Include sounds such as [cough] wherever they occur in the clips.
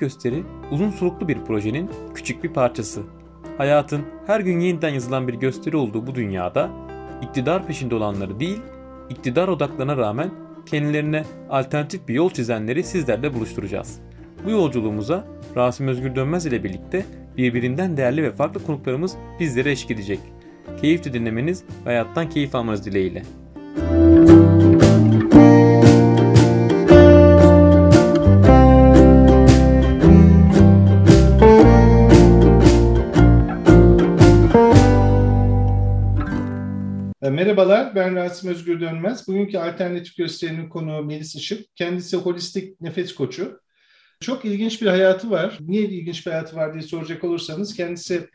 gösteri uzun soluklu bir projenin küçük bir parçası. Hayatın her gün yeniden yazılan bir gösteri olduğu bu dünyada iktidar peşinde olanları değil, iktidar odaklarına rağmen kendilerine alternatif bir yol çizenleri sizlerle buluşturacağız. Bu yolculuğumuza Rasim Özgür Dönmez ile birlikte birbirinden değerli ve farklı konuklarımız bizlere eşlik edecek. Keyifli dinlemeniz ve hayattan keyif almanız dileğiyle. Merhabalar, ben Rasim Özgür Dönmez. Bugünkü alternatif gösterinin konuğu Melis Işık. Kendisi holistik nefes koçu. Çok ilginç bir hayatı var. Niye ilginç bir hayatı var diye soracak olursanız kendisi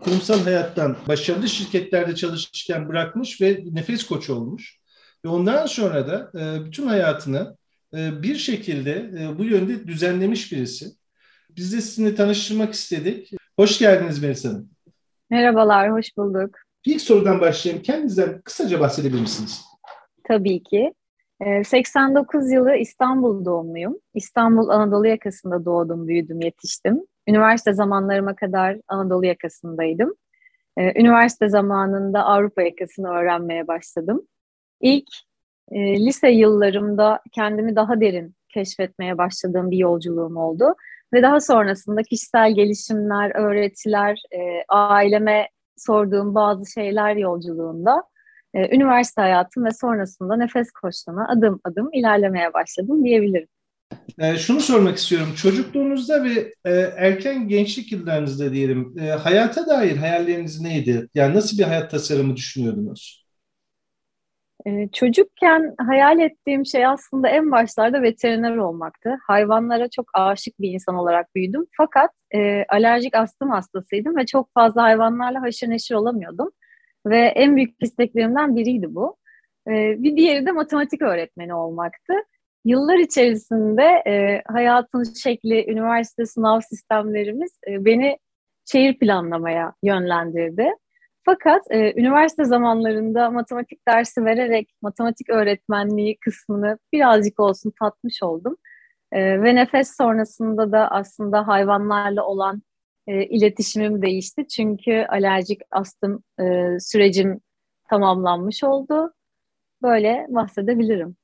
kurumsal hayattan başarılı şirketlerde çalışırken bırakmış ve nefes koçu olmuş. Ve ondan sonra da e, bütün hayatını e, bir şekilde bu yönde düzenlemiş birisi. Biz de sizinle tanıştırmak istedik. Hoş geldiniz Melis Hanım. Merhabalar, hoş bulduk. İlk sorudan başlayayım. Kendinizden kısaca bahsedebilir misiniz? Tabii ki. 89 ee, yılı İstanbul doğumluyum. İstanbul Anadolu yakasında doğdum, büyüdüm, yetiştim. Üniversite zamanlarıma kadar Anadolu yakasındaydım. Ee, üniversite zamanında Avrupa yakasını öğrenmeye başladım. İlk e, lise yıllarımda kendimi daha derin keşfetmeye başladığım bir yolculuğum oldu. Ve daha sonrasında kişisel gelişimler, öğretiler, e, aileme sorduğum bazı şeyler yolculuğunda e, üniversite hayatım ve sonrasında nefes koçluğuna adım adım ilerlemeye başladım diyebilirim. E, şunu sormak istiyorum. Çocukluğunuzda ve e, erken gençlik yıllarınızda diyelim e, hayata dair hayalleriniz neydi? Yani nasıl bir hayat tasarımı düşünüyordunuz? Ee, çocukken hayal ettiğim şey aslında en başlarda veteriner olmaktı. Hayvanlara çok aşık bir insan olarak büyüdüm. Fakat e, alerjik astım hastasıydım ve çok fazla hayvanlarla haşır neşir olamıyordum. Ve en büyük isteklerimden biriydi bu. E, bir diğeri de matematik öğretmeni olmaktı. Yıllar içerisinde e, hayatın şekli, üniversite sınav sistemlerimiz e, beni şehir planlamaya yönlendirdi. Fakat e, üniversite zamanlarında matematik dersi vererek matematik öğretmenliği kısmını birazcık olsun tatmış oldum. E, ve nefes sonrasında da aslında hayvanlarla olan e, iletişimim değişti. Çünkü alerjik astım e, sürecim tamamlanmış oldu. Böyle bahsedebilirim.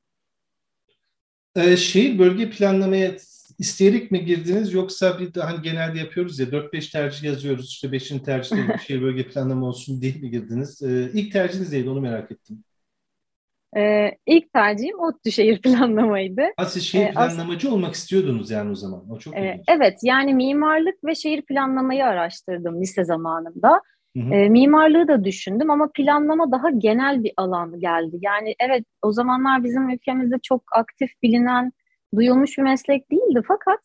Ee, şehir bölge planlamaya isteyerek mi girdiniz yoksa bir de hani genelde yapıyoruz ya 4-5 tercih yazıyoruz işte 5'in tercihleri bir şehir bölge planlama olsun diye mi girdiniz? Ee, ilk tercihiniz neydi onu merak ettim. Ee, ilk tercihim ODTÜ şehir [laughs] planlamaydı. Ha, siz şehir ee, planlamacı as- olmak istiyordunuz yani o zaman. O çok ee, Evet yani mimarlık ve şehir planlamayı araştırdım lise zamanında. E, mimarlığı da düşündüm ama planlama daha genel bir alan geldi. Yani evet o zamanlar bizim ülkemizde çok aktif bilinen duyulmuş bir meslek değildi fakat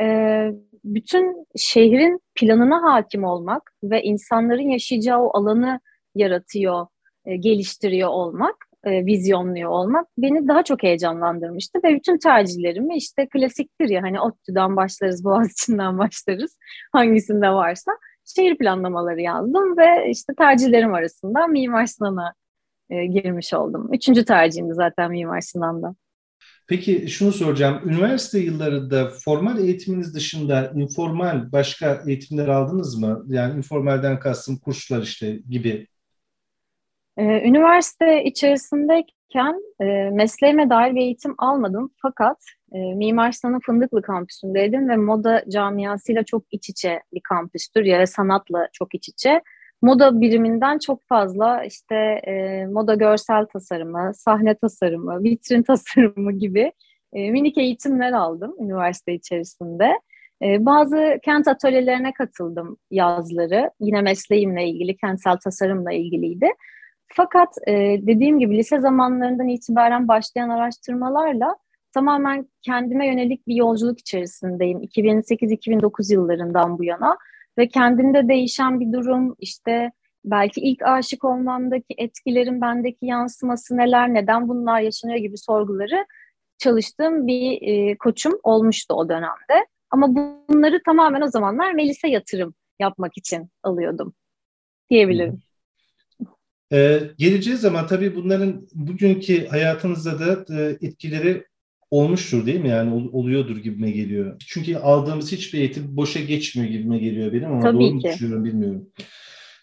e, bütün şehrin planına hakim olmak ve insanların yaşayacağı o alanı yaratıyor, e, geliştiriyor olmak, e, vizyonluyor olmak beni daha çok heyecanlandırmıştı ve bütün tercihlerimi işte klasiktir ya hani ODTÜ'den başlarız, Boğaziçi'nden başlarız hangisinde varsa şehir planlamaları yazdım ve işte tercihlerim arasında Mimar Sinan'a e, girmiş oldum. Üçüncü tercihimdi zaten Mimar Sinan'da. Peki şunu soracağım. Üniversite yıllarında formal eğitiminiz dışında informal başka eğitimler aldınız mı? Yani informalden kastım kurslar işte gibi. Ee, üniversite içerisindeyken e, mesleğime dair bir eğitim almadım. Fakat e, Mimar Sinan Fındıklı kampüsündeydim ve moda camiasıyla çok iç içe bir kampüstür ya sanatla çok iç içe moda biriminden çok fazla işte e, moda görsel tasarımı, sahne tasarımı, vitrin [laughs] tasarımı gibi e, minik eğitimler aldım üniversite içerisinde. E, bazı kent atölyelerine katıldım yazları. Yine mesleğimle ilgili, kentsel tasarımla ilgiliydi. Fakat e, dediğim gibi lise zamanlarından itibaren başlayan araştırmalarla tamamen kendime yönelik bir yolculuk içerisindeyim. 2008-2009 yıllarından bu yana ve kendinde değişen bir durum işte belki ilk aşık olmamdaki etkilerin bendeki yansıması neler neden bunlar yaşanıyor gibi sorguları çalıştığım bir e, koçum olmuştu o dönemde. Ama bunları tamamen o zamanlar Melis'e yatırım yapmak için alıyordum diyebilirim. Ee, geleceği zaman tabii bunların bugünkü hayatınızda da e, etkileri olmuştur değil mi? Yani ol, oluyordur gibime geliyor. Çünkü aldığımız hiçbir eğitim boşa geçmiyor gibime geliyor benim ama Tabii doğru mu düşünüyorum bilmiyorum.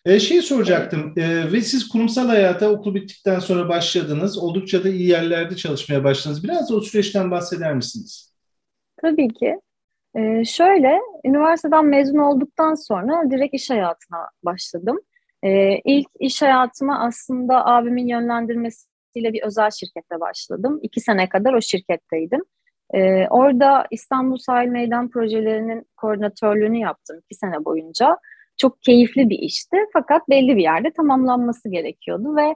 E, şey soracaktım e, ve siz kurumsal hayata okul bittikten sonra başladınız. Oldukça da iyi yerlerde çalışmaya başladınız. Biraz o süreçten bahseder misiniz? Tabii ki. E, şöyle, üniversiteden mezun olduktan sonra direkt iş hayatına başladım. E, ilk iş hayatıma aslında abimin yönlendirmesiyle bir özel şirkette başladım. İki sene kadar o şirketteydim. E, orada İstanbul Sahil Meydan projelerinin koordinatörlüğünü yaptım iki sene boyunca çok keyifli bir işti fakat belli bir yerde tamamlanması gerekiyordu ve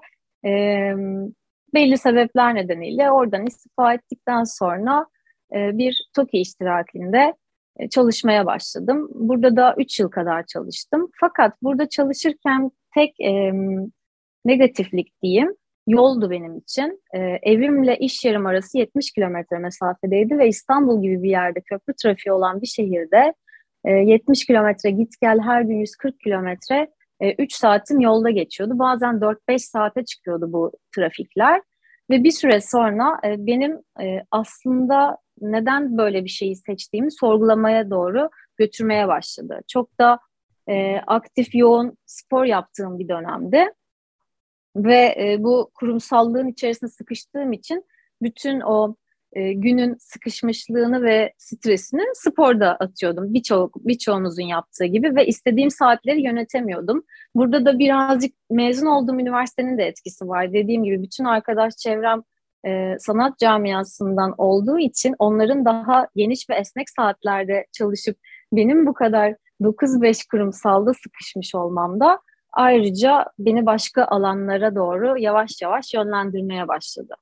e, belli sebepler nedeniyle oradan istifa ettikten sonra e, bir TOKİ iştirakinde e, çalışmaya başladım. Burada da 3 yıl kadar çalıştım. Fakat burada çalışırken tek e, negatiflik diyeyim yoldu benim için. E, evimle iş yerim arası 70 kilometre mesafedeydi ve İstanbul gibi bir yerde köprü trafiği olan bir şehirde 70 ee, kilometre git gel her gün 140 kilometre 3 e, saatin yolda geçiyordu. Bazen 4-5 saate çıkıyordu bu trafikler. Ve bir süre sonra e, benim e, aslında neden böyle bir şeyi seçtiğimi sorgulamaya doğru götürmeye başladı. Çok da aktif, yoğun spor yaptığım bir dönemde. Ve bu kurumsallığın içerisinde sıkıştığım için bütün o e, günün sıkışmışlığını ve stresini sporda atıyordum. Birço birçoğumuzun yaptığı gibi ve istediğim saatleri yönetemiyordum. Burada da birazcık mezun olduğum üniversitenin de etkisi var. Dediğim gibi bütün arkadaş çevrem e, sanat camiasından olduğu için onların daha geniş ve esnek saatlerde çalışıp benim bu kadar 9-5 kurumsalda sıkışmış olmam da ayrıca beni başka alanlara doğru yavaş yavaş yönlendirmeye başladı.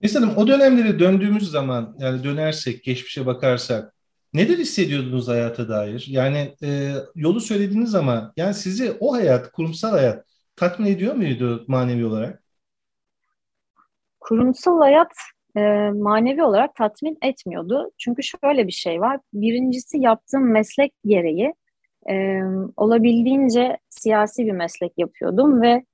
Mesela o dönemlere döndüğümüz zaman yani dönersek, geçmişe bakarsak neler hissediyordunuz hayata dair? Yani e, yolu söylediniz ama yani sizi o hayat, kurumsal hayat tatmin ediyor muydu manevi olarak? Kurumsal hayat e, manevi olarak tatmin etmiyordu. Çünkü şöyle bir şey var. Birincisi yaptığım meslek gereği e, olabildiğince siyasi bir meslek yapıyordum ve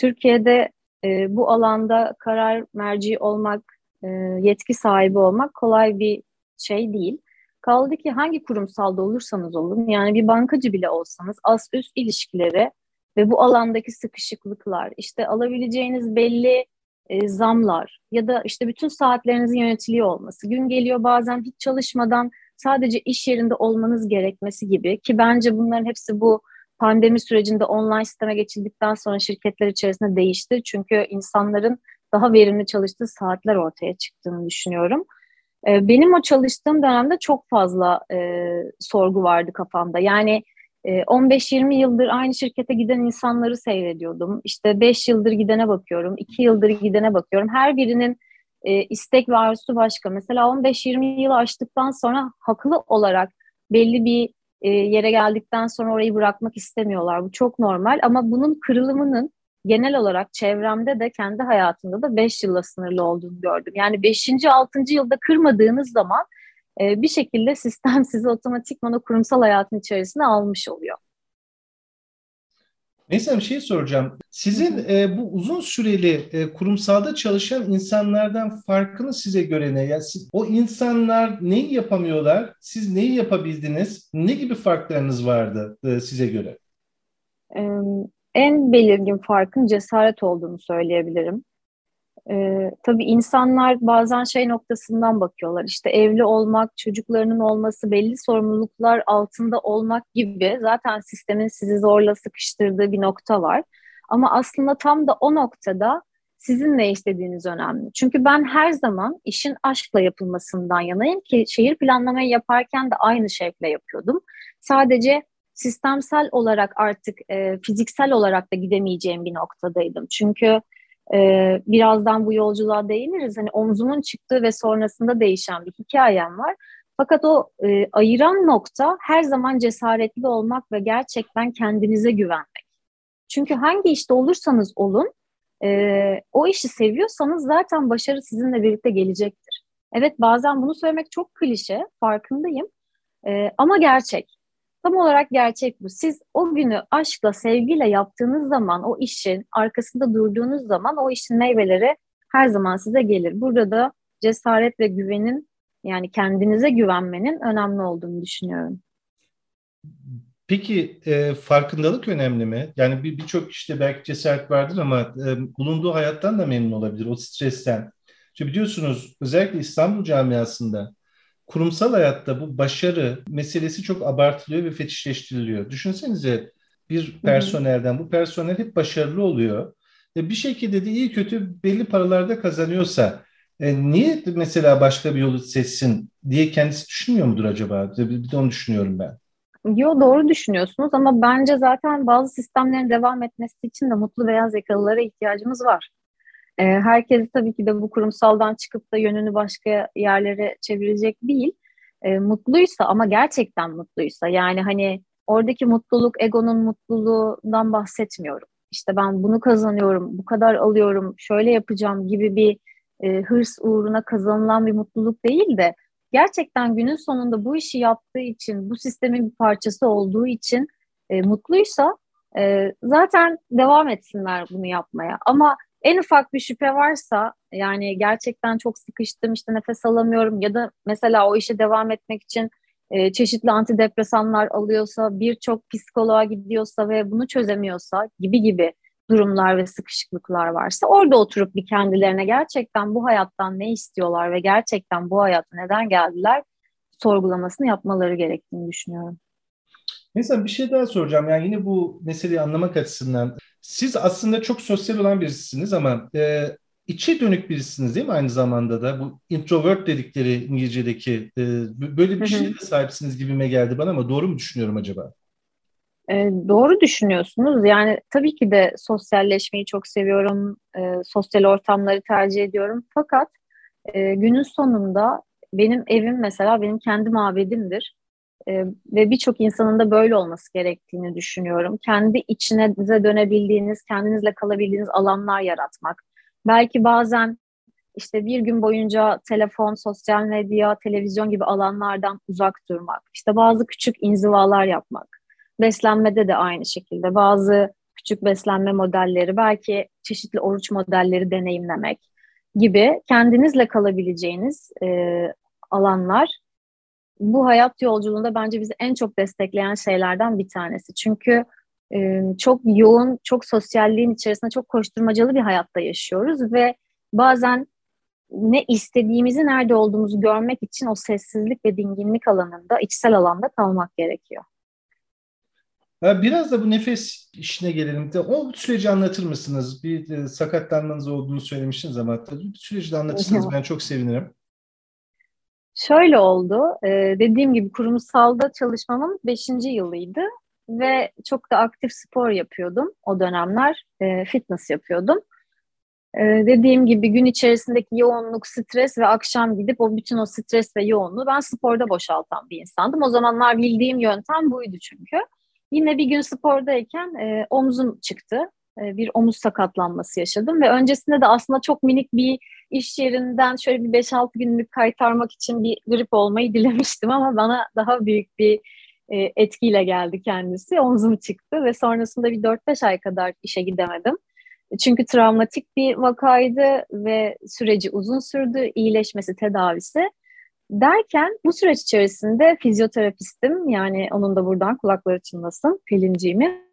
Türkiye'de e, bu alanda karar merci olmak, e, yetki sahibi olmak kolay bir şey değil. Kaldı ki hangi kurumsalda olursanız olun, yani bir bankacı bile olsanız az üst ilişkileri ve bu alandaki sıkışıklıklar, işte alabileceğiniz belli e, zamlar ya da işte bütün saatlerinizin yönetiliyor olması, gün geliyor bazen hiç çalışmadan sadece iş yerinde olmanız gerekmesi gibi ki bence bunların hepsi bu pandemi sürecinde online sisteme geçildikten sonra şirketler içerisinde değişti. Çünkü insanların daha verimli çalıştığı saatler ortaya çıktığını düşünüyorum. Ee, benim o çalıştığım dönemde çok fazla e, sorgu vardı kafamda. Yani 15-20 e, yıldır aynı şirkete giden insanları seyrediyordum. İşte 5 yıldır gidene bakıyorum, 2 yıldır gidene bakıyorum. Her birinin e, istek ve arzusu başka. Mesela 15-20 yılı aştıktan sonra haklı olarak belli bir e, yere geldikten sonra orayı bırakmak istemiyorlar. Bu çok normal ama bunun kırılımının genel olarak çevremde de kendi hayatımda da 5 yılla sınırlı olduğunu gördüm. Yani 5. 6. yılda kırmadığınız zaman e, bir şekilde sistem [laughs] sizi otomatikman o kurumsal hayatın içerisine almış oluyor. Mesela bir şey soracağım. Sizin e, bu uzun süreli e, kurumsalda çalışan insanlardan farkını size göre ne? Yani siz, o insanlar neyi yapamıyorlar? Siz neyi yapabildiniz? Ne gibi farklarınız vardı e, size göre? En belirgin farkın cesaret olduğunu söyleyebilirim. Ee, tabii insanlar bazen şey noktasından bakıyorlar işte evli olmak, çocuklarının olması, belli sorumluluklar altında olmak gibi zaten sistemin sizi zorla sıkıştırdığı bir nokta var. Ama aslında tam da o noktada sizin ne istediğiniz önemli. Çünkü ben her zaman işin aşkla yapılmasından yanayım ki şehir planlamayı yaparken de aynı şekilde yapıyordum. Sadece sistemsel olarak artık e, fiziksel olarak da gidemeyeceğim bir noktadaydım. Çünkü ee, birazdan bu yolculuğa değiniriz. Hani omzumun çıktığı ve sonrasında değişen bir hikayem var. Fakat o e, ayıran nokta her zaman cesaretli olmak ve gerçekten kendinize güvenmek. Çünkü hangi işte olursanız olun, e, o işi seviyorsanız zaten başarı sizinle birlikte gelecektir. Evet bazen bunu söylemek çok klişe, farkındayım. E, ama gerçek. Tam olarak gerçek bu. Siz o günü aşkla, sevgiyle yaptığınız zaman, o işin arkasında durduğunuz zaman o işin meyveleri her zaman size gelir. Burada da cesaret ve güvenin yani kendinize güvenmenin önemli olduğunu düşünüyorum. Peki e, farkındalık önemli mi? Yani birçok bir işte belki cesaret vardır ama e, bulunduğu hayattan da memnun olabilir, o stresten. Çünkü biliyorsunuz özellikle İstanbul camiasında kurumsal hayatta bu başarı meselesi çok abartılıyor ve fetişleştiriliyor. Düşünsenize bir personelden, bu personel hep başarılı oluyor. E, bir şekilde de iyi kötü belli paralarda kazanıyorsa e, niye mesela başka bir yolu seçsin diye kendisi düşünmüyor mudur acaba? Bir de onu düşünüyorum ben. Yo doğru düşünüyorsunuz ama bence zaten bazı sistemlerin devam etmesi için de mutlu beyaz yakalılara ihtiyacımız var. E, herkes tabii ki de bu kurumsaldan çıkıp da yönünü başka yerlere çevirecek değil. E, mutluysa ama gerçekten mutluysa yani hani oradaki mutluluk egonun mutluluğundan bahsetmiyorum. İşte ben bunu kazanıyorum, bu kadar alıyorum, şöyle yapacağım gibi bir e, hırs uğruna kazanılan bir mutluluk değil de gerçekten günün sonunda bu işi yaptığı için, bu sistemin bir parçası olduğu için e, mutluysa e, zaten devam etsinler bunu yapmaya. Ama en ufak bir şüphe varsa yani gerçekten çok sıkıştım işte nefes alamıyorum ya da mesela o işe devam etmek için e, çeşitli antidepresanlar alıyorsa birçok psikoloğa gidiyorsa ve bunu çözemiyorsa gibi gibi durumlar ve sıkışıklıklar varsa orada oturup bir kendilerine gerçekten bu hayattan ne istiyorlar ve gerçekten bu hayata neden geldiler sorgulamasını yapmaları gerektiğini düşünüyorum. Mesela bir şey daha soracağım. Yani yine bu meseleyi anlamak açısından. Siz aslında çok sosyal olan birisiniz ama e, içe dönük birisiniz değil mi aynı zamanda da? Bu introvert dedikleri İngilizce'deki e, böyle bir şeye sahipsiniz gibime geldi bana ama doğru mu düşünüyorum acaba? E, doğru düşünüyorsunuz. Yani tabii ki de sosyalleşmeyi çok seviyorum. E, sosyal ortamları tercih ediyorum. Fakat e, günün sonunda benim evim mesela benim kendi mabedimdir. E, ve birçok insanın da böyle olması gerektiğini düşünüyorum. Kendi içinize dönebildiğiniz, kendinizle kalabildiğiniz alanlar yaratmak. Belki bazen işte bir gün boyunca telefon, sosyal medya, televizyon gibi alanlardan uzak durmak. İşte bazı küçük inzivalar yapmak. Beslenmede de aynı şekilde bazı küçük beslenme modelleri, belki çeşitli oruç modelleri deneyimlemek gibi kendinizle kalabileceğiniz e, alanlar bu hayat yolculuğunda bence bizi en çok destekleyen şeylerden bir tanesi. Çünkü e, çok yoğun, çok sosyalliğin içerisinde çok koşturmacalı bir hayatta yaşıyoruz ve bazen ne istediğimizi, nerede olduğumuzu görmek için o sessizlik ve dinginlik alanında, içsel alanda kalmak gerekiyor. Biraz da bu nefes işine gelelim. De, o süreci anlatır mısınız? Bir e, sakatlanmanız olduğunu söylemiştiniz ama süreci de anlatırsanız ben çok sevinirim. Şöyle oldu. E, dediğim gibi kurumsalda çalışmamın 5. yılıydı ve çok da aktif spor yapıyordum o dönemler. E, fitness yapıyordum. E, dediğim gibi gün içerisindeki yoğunluk, stres ve akşam gidip o bütün o stres ve yoğunluğu ben sporda boşaltan bir insandım. O zamanlar bildiğim yöntem buydu çünkü. Yine bir gün spordayken e, omzum çıktı. E, bir omuz sakatlanması yaşadım ve öncesinde de aslında çok minik bir iş yerinden şöyle bir 5-6 günlük kaytarmak için bir grip olmayı dilemiştim ama bana daha büyük bir e, etkiyle geldi kendisi. Omzum çıktı ve sonrasında bir 4-5 ay kadar işe gidemedim. Çünkü travmatik bir vakaydı ve süreci uzun sürdü. iyileşmesi, tedavisi. Derken bu süreç içerisinde fizyoterapistim yani onun da buradan kulakları çınlasın Pelinciğimi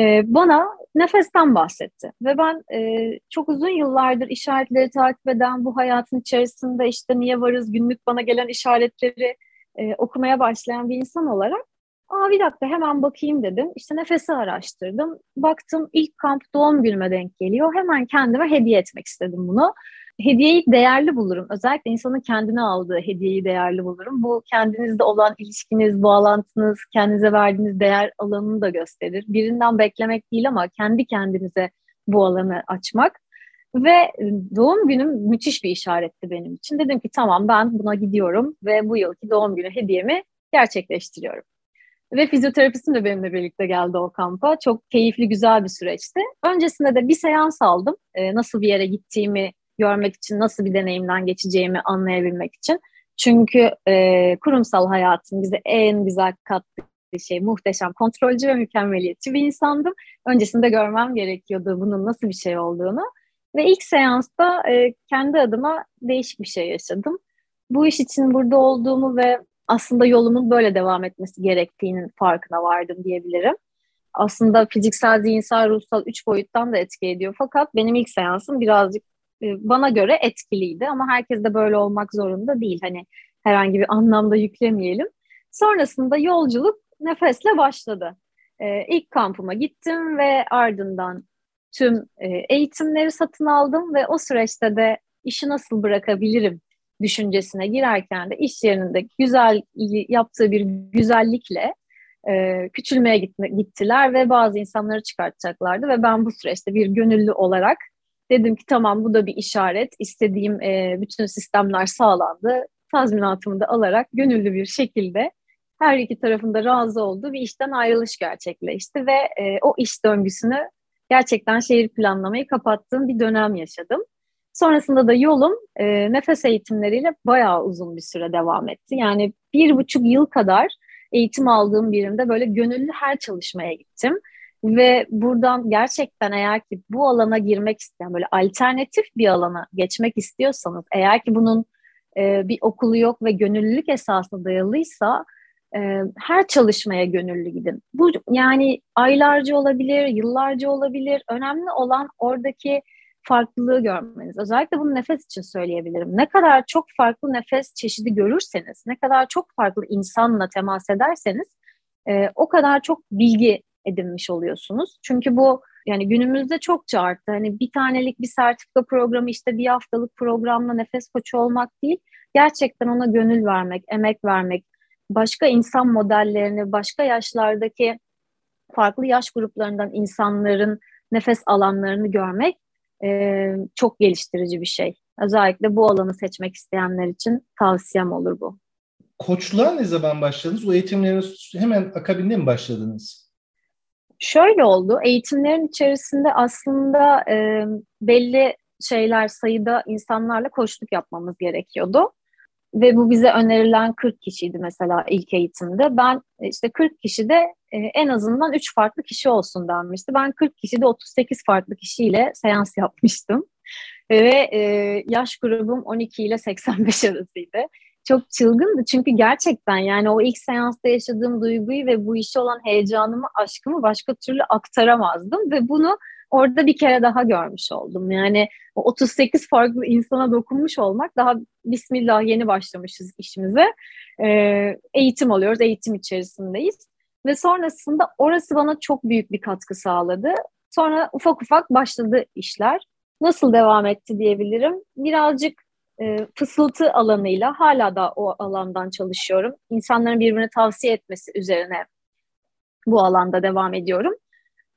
e, bana nefesten bahsetti. Ve ben e, çok uzun yıllardır işaretleri takip eden bu hayatın içerisinde işte niye varız günlük bana gelen işaretleri e, okumaya başlayan bir insan olarak Aa bir dakika hemen bakayım dedim. İşte nefesi araştırdım. Baktım ilk kamp doğum günüme denk geliyor. Hemen kendime hediye etmek istedim bunu hediyeyi değerli bulurum. Özellikle insanın kendine aldığı hediyeyi değerli bulurum. Bu kendinizde olan ilişkiniz, bağlantınız, kendinize verdiğiniz değer alanını da gösterir. Birinden beklemek değil ama kendi kendinize bu alanı açmak. Ve doğum günüm müthiş bir işaretti benim için. Dedim ki tamam ben buna gidiyorum ve bu yılki doğum günü hediyemi gerçekleştiriyorum. Ve fizyoterapistim de benimle birlikte geldi o kampa. Çok keyifli, güzel bir süreçti. Öncesinde de bir seans aldım. Ee, nasıl bir yere gittiğimi görmek için nasıl bir deneyimden geçeceğimi anlayabilmek için. Çünkü e, kurumsal hayatın bize en güzel kattığı şey muhteşem, kontrolcü ve mükemmeliyetçi bir insandım. Öncesinde görmem gerekiyordu bunun nasıl bir şey olduğunu. Ve ilk seansta e, kendi adıma değişik bir şey yaşadım. Bu iş için burada olduğumu ve aslında yolumun böyle devam etmesi gerektiğinin farkına vardım diyebilirim. Aslında fiziksel, zihinsel, ruhsal üç boyuttan da etki ediyor. Fakat benim ilk seansım birazcık bana göre etkiliydi ama herkes de böyle olmak zorunda değil. Hani herhangi bir anlamda yüklemeyelim. Sonrasında yolculuk nefesle başladı. Ee, ilk kampıma gittim ve ardından tüm e, eğitimleri satın aldım ve o süreçte de işi nasıl bırakabilirim düşüncesine girerken de iş yerinde güzel yaptığı bir güzellikle e, küçülmeye gittiler ve bazı insanları çıkartacaklardı ve ben bu süreçte bir gönüllü olarak dedim ki tamam bu da bir işaret istediğim e, bütün sistemler sağlandı tazminatımı da alarak gönüllü bir şekilde her iki tarafında razı oldu bir işten ayrılış gerçekleşti ve e, o iş döngüsünü gerçekten şehir planlamayı kapattığım bir dönem yaşadım. Sonrasında da yolum e, nefes eğitimleriyle bayağı uzun bir süre devam etti. Yani bir buçuk yıl kadar eğitim aldığım birimde böyle gönüllü her çalışmaya gittim. Ve buradan gerçekten eğer ki bu alana girmek isteyen, böyle alternatif bir alana geçmek istiyorsanız, eğer ki bunun e, bir okulu yok ve gönüllülük esasına dayalıysa e, her çalışmaya gönüllü gidin. Bu yani aylarca olabilir, yıllarca olabilir. Önemli olan oradaki farklılığı görmeniz. Özellikle bunu nefes için söyleyebilirim. Ne kadar çok farklı nefes çeşidi görürseniz, ne kadar çok farklı insanla temas ederseniz e, o kadar çok bilgi edinmiş oluyorsunuz. Çünkü bu yani günümüzde çokça arttı. Hani bir tanelik bir sertifika programı işte bir haftalık programla nefes koçu olmak değil. Gerçekten ona gönül vermek, emek vermek, başka insan modellerini, başka yaşlardaki farklı yaş gruplarından insanların nefes alanlarını görmek e, çok geliştirici bir şey. Özellikle bu alanı seçmek isteyenler için tavsiyem olur bu. Koçluğa ne zaman başladınız? O eğitimlerin hemen akabinde mi başladınız? Şöyle oldu. Eğitimlerin içerisinde aslında e, belli şeyler sayıda insanlarla koçluk yapmamız gerekiyordu. Ve bu bize önerilen 40 kişiydi mesela ilk eğitimde. Ben işte 40 kişide e, en azından 3 farklı kişi olsun denmişti. Ben 40 kişide 38 farklı kişiyle seans yapmıştım. Ve e, yaş grubum 12 ile 85 arasıydı. Çok çılgındı çünkü gerçekten yani o ilk seansta yaşadığım duyguyu ve bu işe olan heyecanımı, aşkımı başka türlü aktaramazdım. Ve bunu orada bir kere daha görmüş oldum. Yani o 38 farklı insana dokunmuş olmak daha bismillah yeni başlamışız işimize. Ee, eğitim alıyoruz, eğitim içerisindeyiz. Ve sonrasında orası bana çok büyük bir katkı sağladı. Sonra ufak ufak başladı işler. Nasıl devam etti diyebilirim. Birazcık e, fısıltı alanıyla hala da o alandan çalışıyorum. İnsanların birbirine tavsiye etmesi üzerine bu alanda devam ediyorum.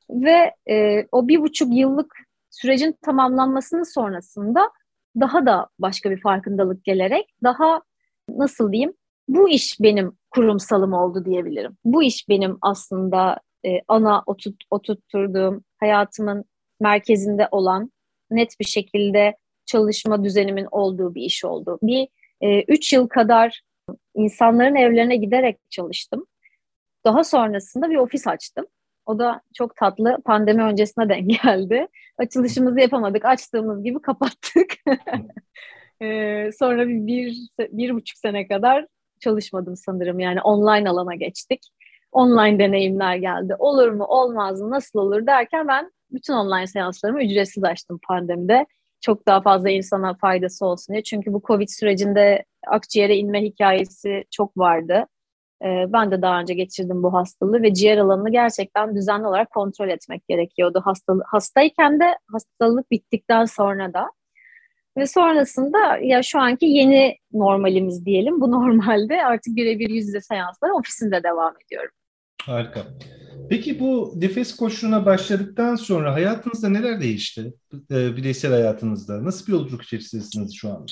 Ve e, o bir buçuk yıllık sürecin tamamlanmasının sonrasında daha da başka bir farkındalık gelerek daha nasıl diyeyim bu iş benim kurumsalım oldu diyebilirim. Bu iş benim aslında e, ana otut, oturtturduğum hayatımın merkezinde olan net bir şekilde çalışma düzenimin olduğu bir iş oldu. Bir e, üç yıl kadar insanların evlerine giderek çalıştım. Daha sonrasında bir ofis açtım. O da çok tatlı pandemi öncesine denk [laughs] geldi. Açılışımızı yapamadık. Açtığımız gibi kapattık. ee, [laughs] sonra bir, bir, bir buçuk sene kadar çalışmadım sanırım. Yani online alana geçtik. Online deneyimler geldi. Olur mu olmaz mı nasıl olur derken ben bütün online seanslarımı ücretsiz açtım pandemide. Çok daha fazla insana faydası olsun diye. Çünkü bu Covid sürecinde akciğere inme hikayesi çok vardı. Ee, ben de daha önce geçirdim bu hastalığı ve ciğer alanını gerçekten düzenli olarak kontrol etmek gerekiyordu. Hastalı, hastayken de hastalık bittikten sonra da. Ve sonrasında ya şu anki yeni normalimiz diyelim. Bu normalde artık birebir yüz yüze seanslar ofisinde devam ediyorum. Harika. Peki bu nefes koşuluna başladıktan sonra hayatınızda neler değişti? E, bireysel hayatınızda. Nasıl bir yolculuk içerisindesiniz şu anda?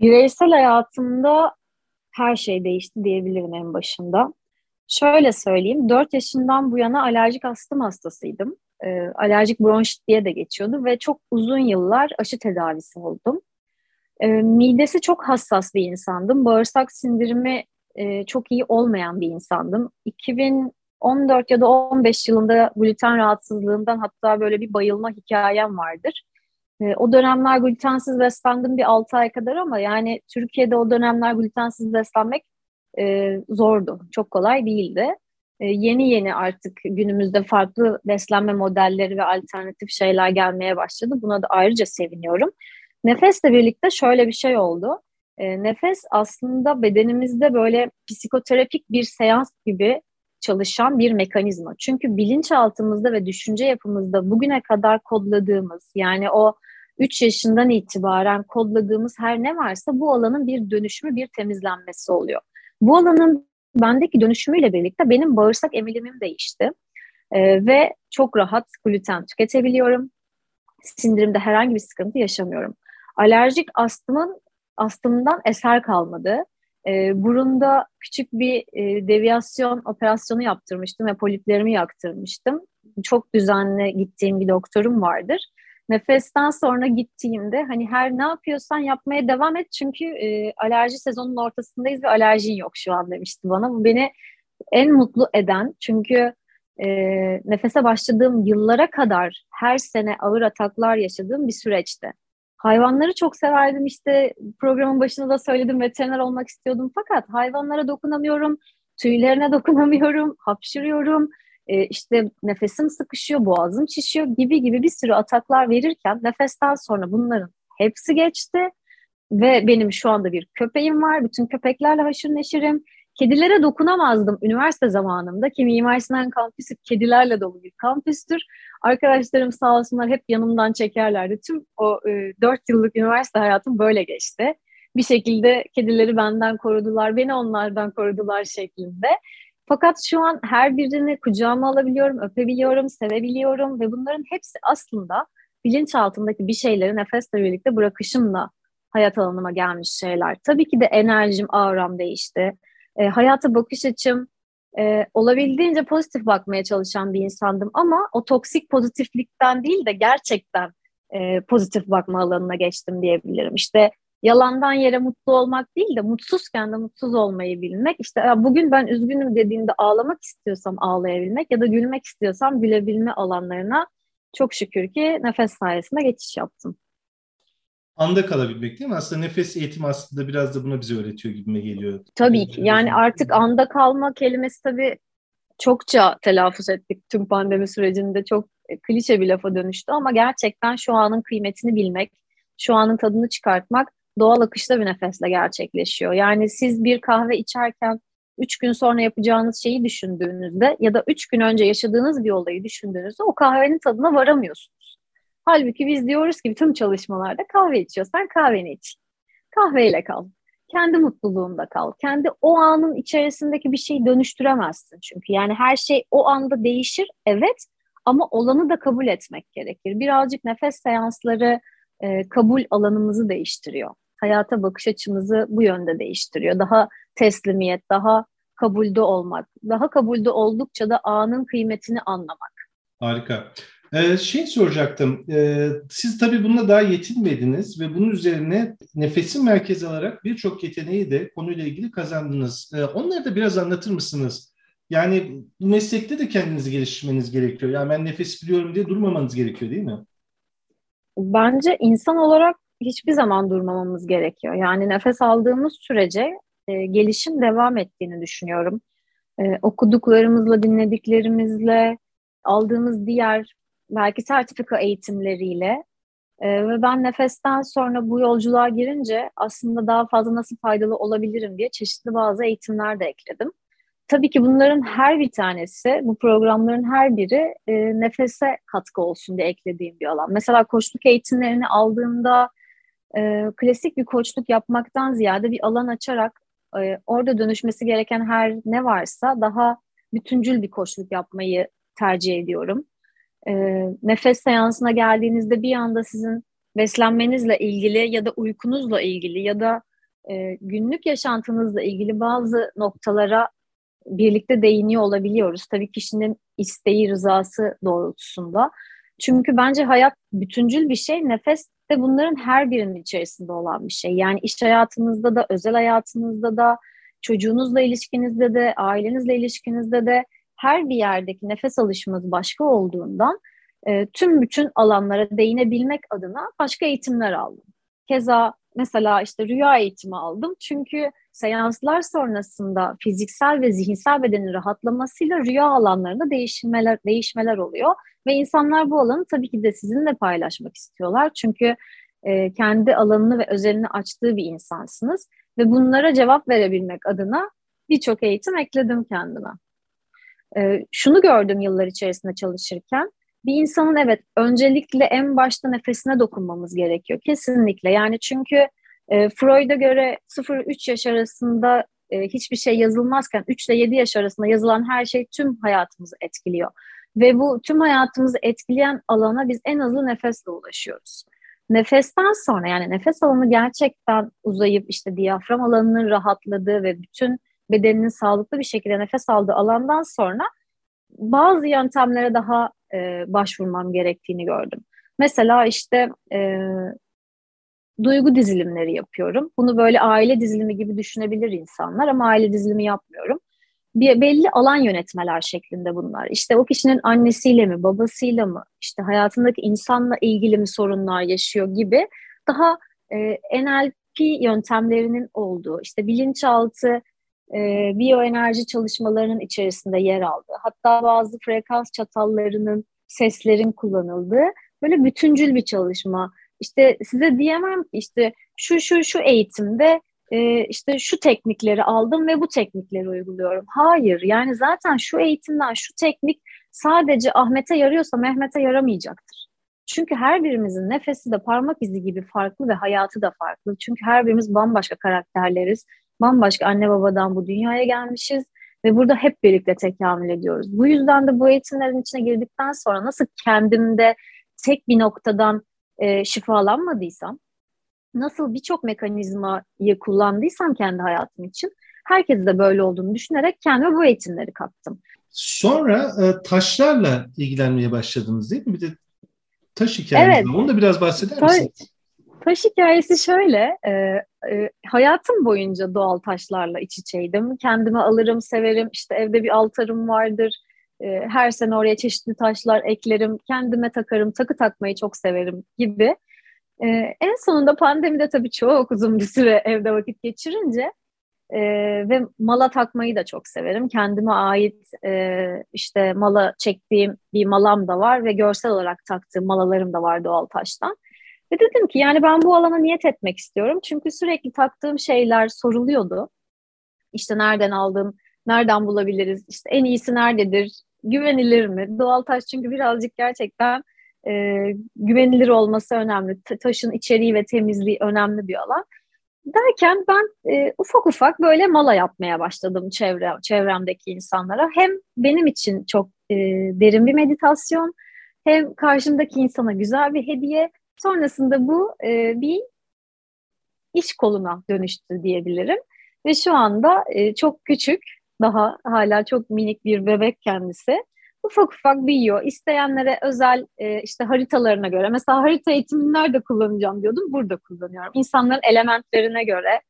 Bireysel hayatımda her şey değişti diyebilirim en başında. Şöyle söyleyeyim, 4 yaşından bu yana alerjik astım hastasıydım. E, alerjik bronşit diye de geçiyordu ve çok uzun yıllar aşı tedavisi oldum. E, midesi çok hassas bir insandım. Bağırsak sindirimi e, çok iyi olmayan bir insandım. 2014 ya da 15 yılında gluten rahatsızlığından hatta böyle bir bayılma hikayem vardır. E, o dönemler glutensiz beslendim bir 6 ay kadar ama yani Türkiye'de o dönemler glutensiz beslenmek e, zordu. Çok kolay değildi. E, yeni yeni artık günümüzde farklı beslenme modelleri ve alternatif şeyler gelmeye başladı. Buna da ayrıca seviniyorum. Nefesle birlikte şöyle bir şey oldu. E, nefes aslında bedenimizde böyle psikoterapik bir seans gibi çalışan bir mekanizma. Çünkü bilinçaltımızda ve düşünce yapımızda bugüne kadar kodladığımız yani o 3 yaşından itibaren kodladığımız her ne varsa bu alanın bir dönüşümü, bir temizlenmesi oluyor. Bu alanın bendeki dönüşümüyle birlikte benim bağırsak emilimim değişti. Ee, ve çok rahat gluten tüketebiliyorum. Sindirimde herhangi bir sıkıntı yaşamıyorum. Alerjik astımın astımdan eser kalmadı. Ee, burunda küçük bir e, deviyasyon operasyonu yaptırmıştım ve poliplerimi yaktırmıştım. Çok düzenli gittiğim bir doktorum vardır. Nefesten sonra gittiğimde hani her ne yapıyorsan yapmaya devam et çünkü e, alerji sezonunun ortasındayız ve alerjin yok şu an demişti bana. Bu beni en mutlu eden çünkü e, nefese başladığım yıllara kadar her sene ağır ataklar yaşadığım bir süreçti. Hayvanları çok severdim işte programın başında da söyledim veteriner olmak istiyordum fakat hayvanlara dokunamıyorum, tüylerine [laughs] dokunamıyorum, hapşırıyorum e, işte nefesim sıkışıyor, boğazım şişiyor gibi gibi bir sürü ataklar verirken nefesten sonra bunların hepsi geçti ve benim şu anda bir köpeğim var. Bütün köpeklerle haşır neşirim. Kedilere dokunamazdım üniversite zamanımda ki Mimar Sinan kampüsü kedilerle dolu bir kampüstür. Arkadaşlarım sağ olsunlar hep yanımdan çekerlerdi. Tüm o e, 4 yıllık üniversite hayatım böyle geçti. Bir şekilde kedileri benden korudular, beni onlardan korudular şeklinde. Fakat şu an her birini kucağıma alabiliyorum, öpebiliyorum, sevebiliyorum ve bunların hepsi aslında bilinçaltındaki bir şeyleri nefesle birlikte bırakışımla hayat alanıma gelmiş şeyler. Tabii ki de enerjim, auram değişti. E, hayata bakış açım e, olabildiğince pozitif bakmaya çalışan bir insandım ama o toksik pozitiflikten değil de gerçekten e, pozitif bakma alanına geçtim diyebilirim. İşte yalandan yere mutlu olmak değil de mutsuzken de mutsuz olmayı bilmek. İşte bugün ben üzgünüm dediğimde ağlamak istiyorsam ağlayabilmek ya da gülmek istiyorsam gülebilme alanlarına çok şükür ki nefes sayesinde geçiş yaptım. Anda kalabilmek değil mi? Aslında nefes eğitimi aslında biraz da buna bize öğretiyor gibime geliyor. Tabii ki. Yani artık anda kalma kelimesi tabii çokça telaffuz ettik tüm pandemi sürecinde. Çok klişe bir lafa dönüştü ama gerçekten şu anın kıymetini bilmek, şu anın tadını çıkartmak doğal akışta bir nefesle gerçekleşiyor. Yani siz bir kahve içerken üç gün sonra yapacağınız şeyi düşündüğünüzde ya da üç gün önce yaşadığınız bir olayı düşündüğünüzde o kahvenin tadına varamıyorsunuz. Halbuki biz diyoruz ki tüm çalışmalarda kahve içiyorsan kahveni iç. Kahveyle kal. Kendi mutluluğunda kal. Kendi o anın içerisindeki bir şeyi dönüştüremezsin çünkü. Yani her şey o anda değişir evet ama olanı da kabul etmek gerekir. Birazcık nefes seansları e, kabul alanımızı değiştiriyor hayata bakış açımızı bu yönde değiştiriyor. Daha teslimiyet, daha kabulde olmak, daha kabulde oldukça da anın kıymetini anlamak. Harika. Ee, şey soracaktım, ee, siz tabii bununla daha yetinmediniz ve bunun üzerine nefesin merkezi alarak birçok yeteneği de konuyla ilgili kazandınız. Ee, onları da biraz anlatır mısınız? Yani meslekte de kendinizi geliştirmeniz gerekiyor. Yani ben nefes biliyorum diye durmamanız gerekiyor değil mi? Bence insan olarak hiçbir zaman durmamamız gerekiyor. Yani nefes aldığımız sürece e, gelişim devam ettiğini düşünüyorum. E, okuduklarımızla, dinlediklerimizle, aldığımız diğer belki sertifika eğitimleriyle e, ve ben nefesten sonra bu yolculuğa girince aslında daha fazla nasıl faydalı olabilirim diye çeşitli bazı eğitimler de ekledim. Tabii ki bunların her bir tanesi, bu programların her biri e, nefese katkı olsun diye eklediğim bir alan. Mesela koçluk eğitimlerini aldığımda e, klasik bir koçluk yapmaktan ziyade bir alan açarak e, orada dönüşmesi gereken her ne varsa daha bütüncül bir koçluk yapmayı tercih ediyorum. E, nefes seansına geldiğinizde bir anda sizin beslenmenizle ilgili ya da uykunuzla ilgili ya da e, günlük yaşantınızla ilgili bazı noktalara birlikte değiniyor olabiliyoruz. Tabii kişinin isteği, rızası doğrultusunda. Çünkü bence hayat bütüncül bir şey. Nefes de bunların her birinin içerisinde olan bir şey. Yani iş hayatınızda da, özel hayatınızda da, çocuğunuzla ilişkinizde de, ailenizle ilişkinizde de her bir yerdeki nefes alışımız başka olduğundan e, tüm bütün alanlara değinebilmek adına başka eğitimler aldım. Keza mesela işte rüya eğitimi aldım. Çünkü seanslar sonrasında fiziksel ve zihinsel bedenin rahatlamasıyla rüya alanlarında değişmeler değişmeler oluyor ve insanlar bu alanı tabii ki de sizinle paylaşmak istiyorlar. Çünkü e, kendi alanını ve özelini açtığı bir insansınız ve bunlara cevap verebilmek adına birçok eğitim ekledim kendime. E, şunu gördüm yıllar içerisinde çalışırken bir insanın evet öncelikle en başta nefesine dokunmamız gerekiyor. Kesinlikle yani çünkü e, Freud'a göre 0-3 yaş arasında e, hiçbir şey yazılmazken 3 ile 7 yaş arasında yazılan her şey tüm hayatımızı etkiliyor. Ve bu tüm hayatımızı etkileyen alana biz en hızlı nefesle ulaşıyoruz. Nefesten sonra yani nefes alanı gerçekten uzayıp işte diyafram alanının rahatladığı ve bütün bedeninin sağlıklı bir şekilde nefes aldığı alandan sonra bazı yöntemlere daha e, başvurmam gerektiğini gördüm. Mesela işte e, duygu dizilimleri yapıyorum. Bunu böyle aile dizilimi gibi düşünebilir insanlar ama aile dizilimi yapmıyorum. Bir belli alan yönetmeler şeklinde bunlar. İşte o kişinin annesiyle mi, babasıyla mı, işte hayatındaki insanla ilgili mi sorunlar yaşıyor gibi daha e, NLP yöntemlerinin olduğu, işte bilinçaltı e, biyoenerji çalışmalarının içerisinde yer aldı. Hatta bazı frekans çatallarının, seslerin kullanıldığı böyle bütüncül bir çalışma. İşte size diyemem ki işte şu şu şu eğitimde e, işte şu teknikleri aldım ve bu teknikleri uyguluyorum. Hayır yani zaten şu eğitimden şu teknik sadece Ahmet'e yarıyorsa Mehmet'e yaramayacaktır. Çünkü her birimizin nefesi de parmak izi gibi farklı ve hayatı da farklı. Çünkü her birimiz bambaşka karakterleriz bambaşka anne babadan bu dünyaya gelmişiz ve burada hep birlikte tekamül ediyoruz. Bu yüzden de bu eğitimlerin içine girdikten sonra nasıl kendimde tek bir noktadan e, şifalanmadıysam, nasıl birçok mekanizmayı kullandıysam kendi hayatım için, herkes de böyle olduğunu düşünerek kendime bu eğitimleri kattım. Sonra e, taşlarla ilgilenmeye başladınız değil mi? Bir de taş hikayeniz evet. var. Onu da biraz bahseder misiniz? Taş hikayesi şöyle, e, e, hayatım boyunca doğal taşlarla iç içeydim. Kendime alırım, severim. İşte evde bir altarım vardır. E, her sene oraya çeşitli taşlar eklerim. Kendime takarım, takı takmayı çok severim gibi. E, en sonunda pandemide tabii çok uzun bir süre [laughs] evde vakit geçirince e, ve mala takmayı da çok severim. Kendime ait e, işte mala çektiğim bir malam da var ve görsel olarak taktığım malalarım da var doğal taştan. Ve dedim ki yani ben bu alana niyet etmek istiyorum. Çünkü sürekli taktığım şeyler soruluyordu. İşte nereden aldım, nereden bulabiliriz, işte en iyisi nerededir, güvenilir mi? Doğal taş çünkü birazcık gerçekten e, güvenilir olması önemli. Taşın içeriği ve temizliği önemli bir alan. Derken ben e, ufak ufak böyle mala yapmaya başladım çevre, çevremdeki insanlara. Hem benim için çok e, derin bir meditasyon, hem karşımdaki insana güzel bir hediye Sonrasında bu e, bir iş koluna dönüştü diyebilirim. Ve şu anda e, çok küçük, daha hala çok minik bir bebek kendisi. Ufak ufak büyüyor. İsteyenlere özel e, işte haritalarına göre. Mesela harita eğitimini nerede kullanacağım diyordum. Burada kullanıyorum. İnsanların elementlerine göre,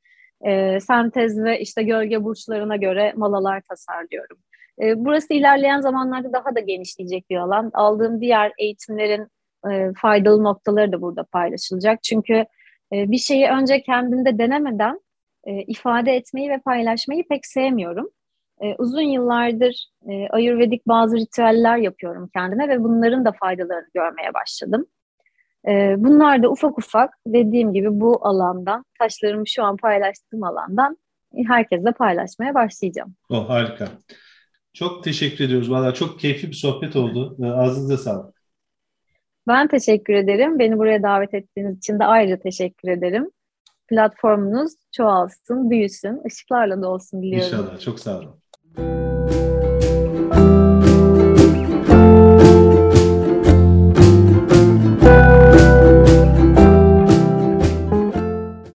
e, sentez ve işte gölge burçlarına göre malalar tasarlıyorum. E, burası ilerleyen zamanlarda daha da genişleyecek bir alan. Aldığım diğer eğitimlerin e, faydalı noktaları da burada paylaşılacak. Çünkü e, bir şeyi önce kendimde denemeden e, ifade etmeyi ve paylaşmayı pek sevmiyorum. E, uzun yıllardır e, ayurvedik bazı ritüeller yapıyorum kendime ve bunların da faydalarını görmeye başladım. E, bunlar da ufak ufak dediğim gibi bu alandan, taşlarımı şu an paylaştığım alandan herkesle paylaşmaya başlayacağım. Oh, harika. Çok teşekkür ediyoruz. Valla çok keyifli bir sohbet oldu. Ağzınıza sağlık. Ben teşekkür ederim. Beni buraya davet ettiğiniz için de ayrıca teşekkür ederim. Platformunuz çoğalsın, büyüsün, ışıklarla da olsun diliyorum. İnşallah. Çok sağ olun.